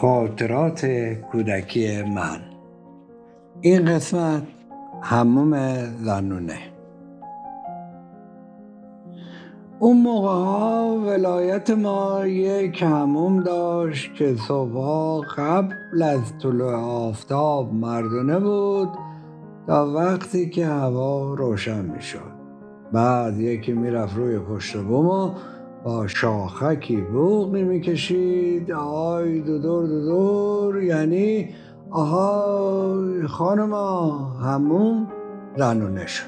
خاطرات کودکی من. این قسمت هموم زنونه. اون موقع ها ولایت ما یک هموم داشت که صبح قبل از طلوع آفتاب مردونه بود تا وقتی که هوا روشن می شد بعد یکی می‌رفت روی پشت بوم با شاخکی بوغی می‌کشید آی دودور دودور. یعنی آهای خانما همون رنونه شد.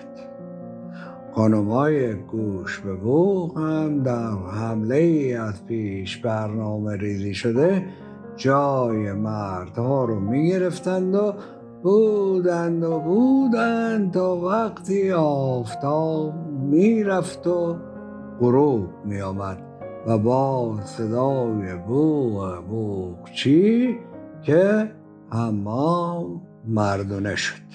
خانمای گوش به بوغ هم در حمله از پیش برنامه ریزی شده جای مردها رو می‌گرفتند و بودند و بودند تا وقتی آفتاب می‌رفت و غروب می آمد و با صدای بوغ بوغچی که حمام مردونه شد.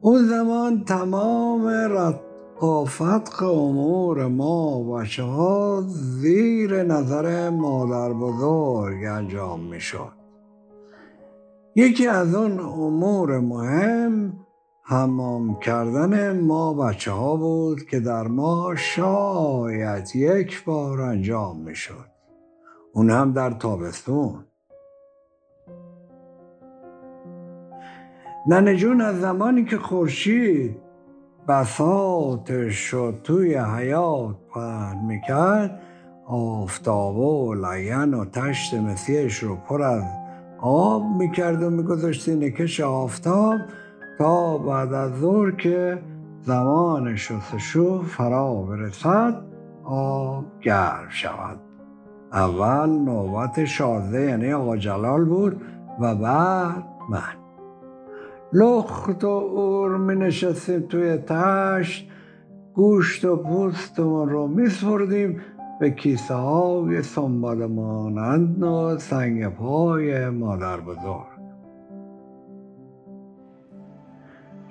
اون زمان تمام رقافت امور ما بچه ها زیر نظر مادر بزرگ انجام می شد یکی از اون امور مهم حمام کردن ما بچه ها بود که در ما شاید یک بار انجام می شد اون هم در تابستون. ننه جون از زمانی که خورشید بساتش شد توی حیات پهن می‌کرد آفتاب و لین و تشت مسیحش رو پر از آب می‌کرد و میگذاشت نکش آفتاب. تا بعد از ظهر که زمان شستشو فرا برسد آب گرم شود. اول نوبت شازده یعنی آقا جلال بود و بعد من. لخت و اور می نشستیم توی تشت گوشت و پوستمون رو می سپردیم به کیسه های سنبال مانند و سنگ پای مادر بزرگ.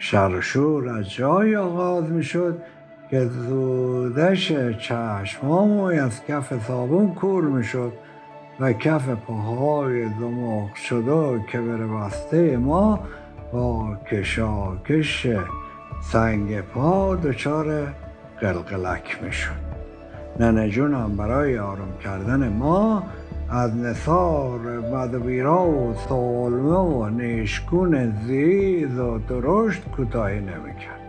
شرشور از جای آغاز می شد که زودش چشماموی از کف صابون کور می شد و کف پاهای دماغ شده که بر بسته ما با کشاکش سنگ پا دچار قلقلک می شد ننه جونم برای آروم کردن ما از نصار بدویرا و سالمه و نیشکون زیز و درشت کوتاهی نمی‌کرد.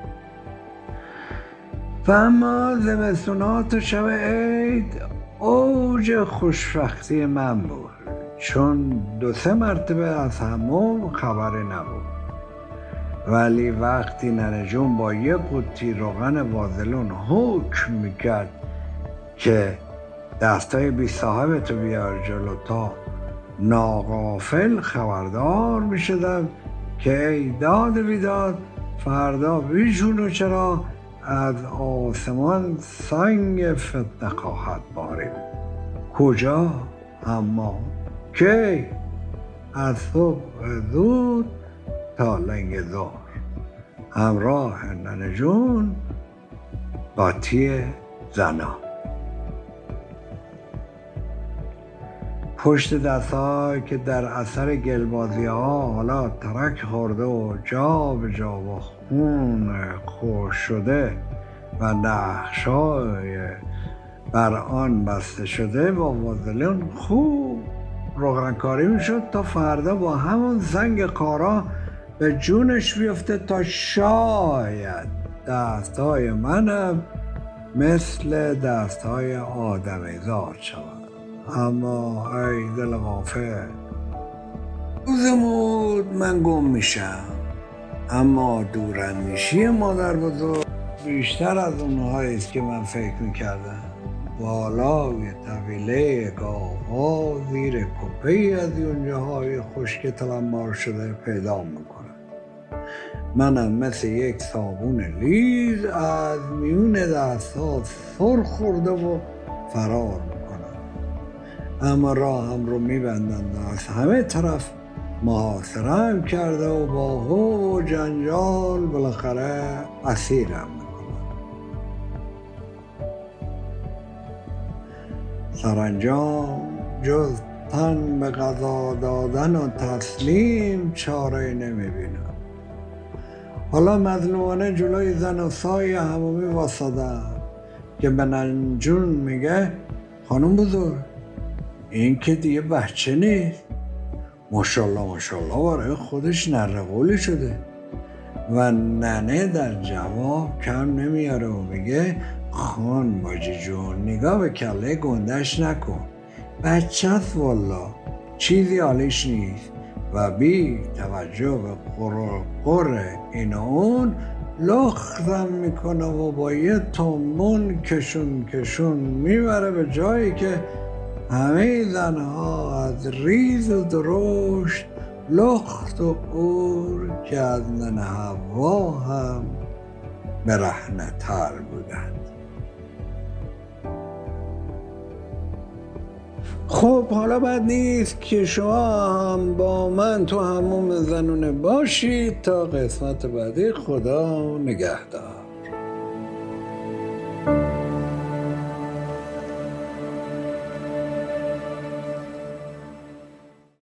و اما زمستونات و شب عید اوج خوشبختی من بود چون دو سه مرتبه از همون خبری نبود. ولی وقتی ننجون با یه قوطی روغن وازلون حکم می‌کرد که دستای بی صاحب تو بیار جلو تا ناقافل خبردار می شدم که ای داد بیداد فردا بیشون و چرا از آسمان سنگ فتنه خواهد باریم کجا؟ اما کی؟ از صبح زود تا لنگ زار همراه ننجون قاطی زنان پشت دست که در اثر گلبازی ها حالا ترک خورده و جا به جا و خون خوش شده و نقشای بر آن بسته شده با وازلین خوب روغنکاری می‌شد تا فردا با همون زنگ کارا به جونش بیفته تا شاید دستهای منم مثل دستهای آدمی زار شود. اما ای دل غافل. روزمود من گم میشم اما دوراندیشی مادر بزرگ بیشتر از اونهایی است که من فکر می‌کردم. بالای طویله گاوها زیر کپه از های خشک تلمبار شده پیدا می‌کنم منم مثل یک صابون لیز از میون دست ها سر خورده و فرار اما راه هم رو میبندند از همه طرف محاصره کرده و با هو و جنجال بالاخره اسیرم می‌کنن سرانجام جز تن به قضا دادن و تسلیم چاره نمی‌بینم حالا مظلومانه جلوی زن و سای همومی واسدن که به ننجون میگه خانم بزرگ. این که دیگه بچه نیست. ماشالله ماشالله برای خودش نرقولی شده. و ننه در جواب کم نمیاره و میگه خان باجی جون نگاه به کله گندش نکن. بچه والا چیزی حالیش نیست. و بی توجه به قرقر این اون لختم می‌کنه و با یه تومون کشون کشون می‌بره به جایی که همه زنها از ریز و درشت لخت و اور که از نن هوا هم برهنه تر بودند. خب حالا بد نیست که شما هم با من تو هموم زنونه باشید تا قسمت بعدی خدا نگهدار.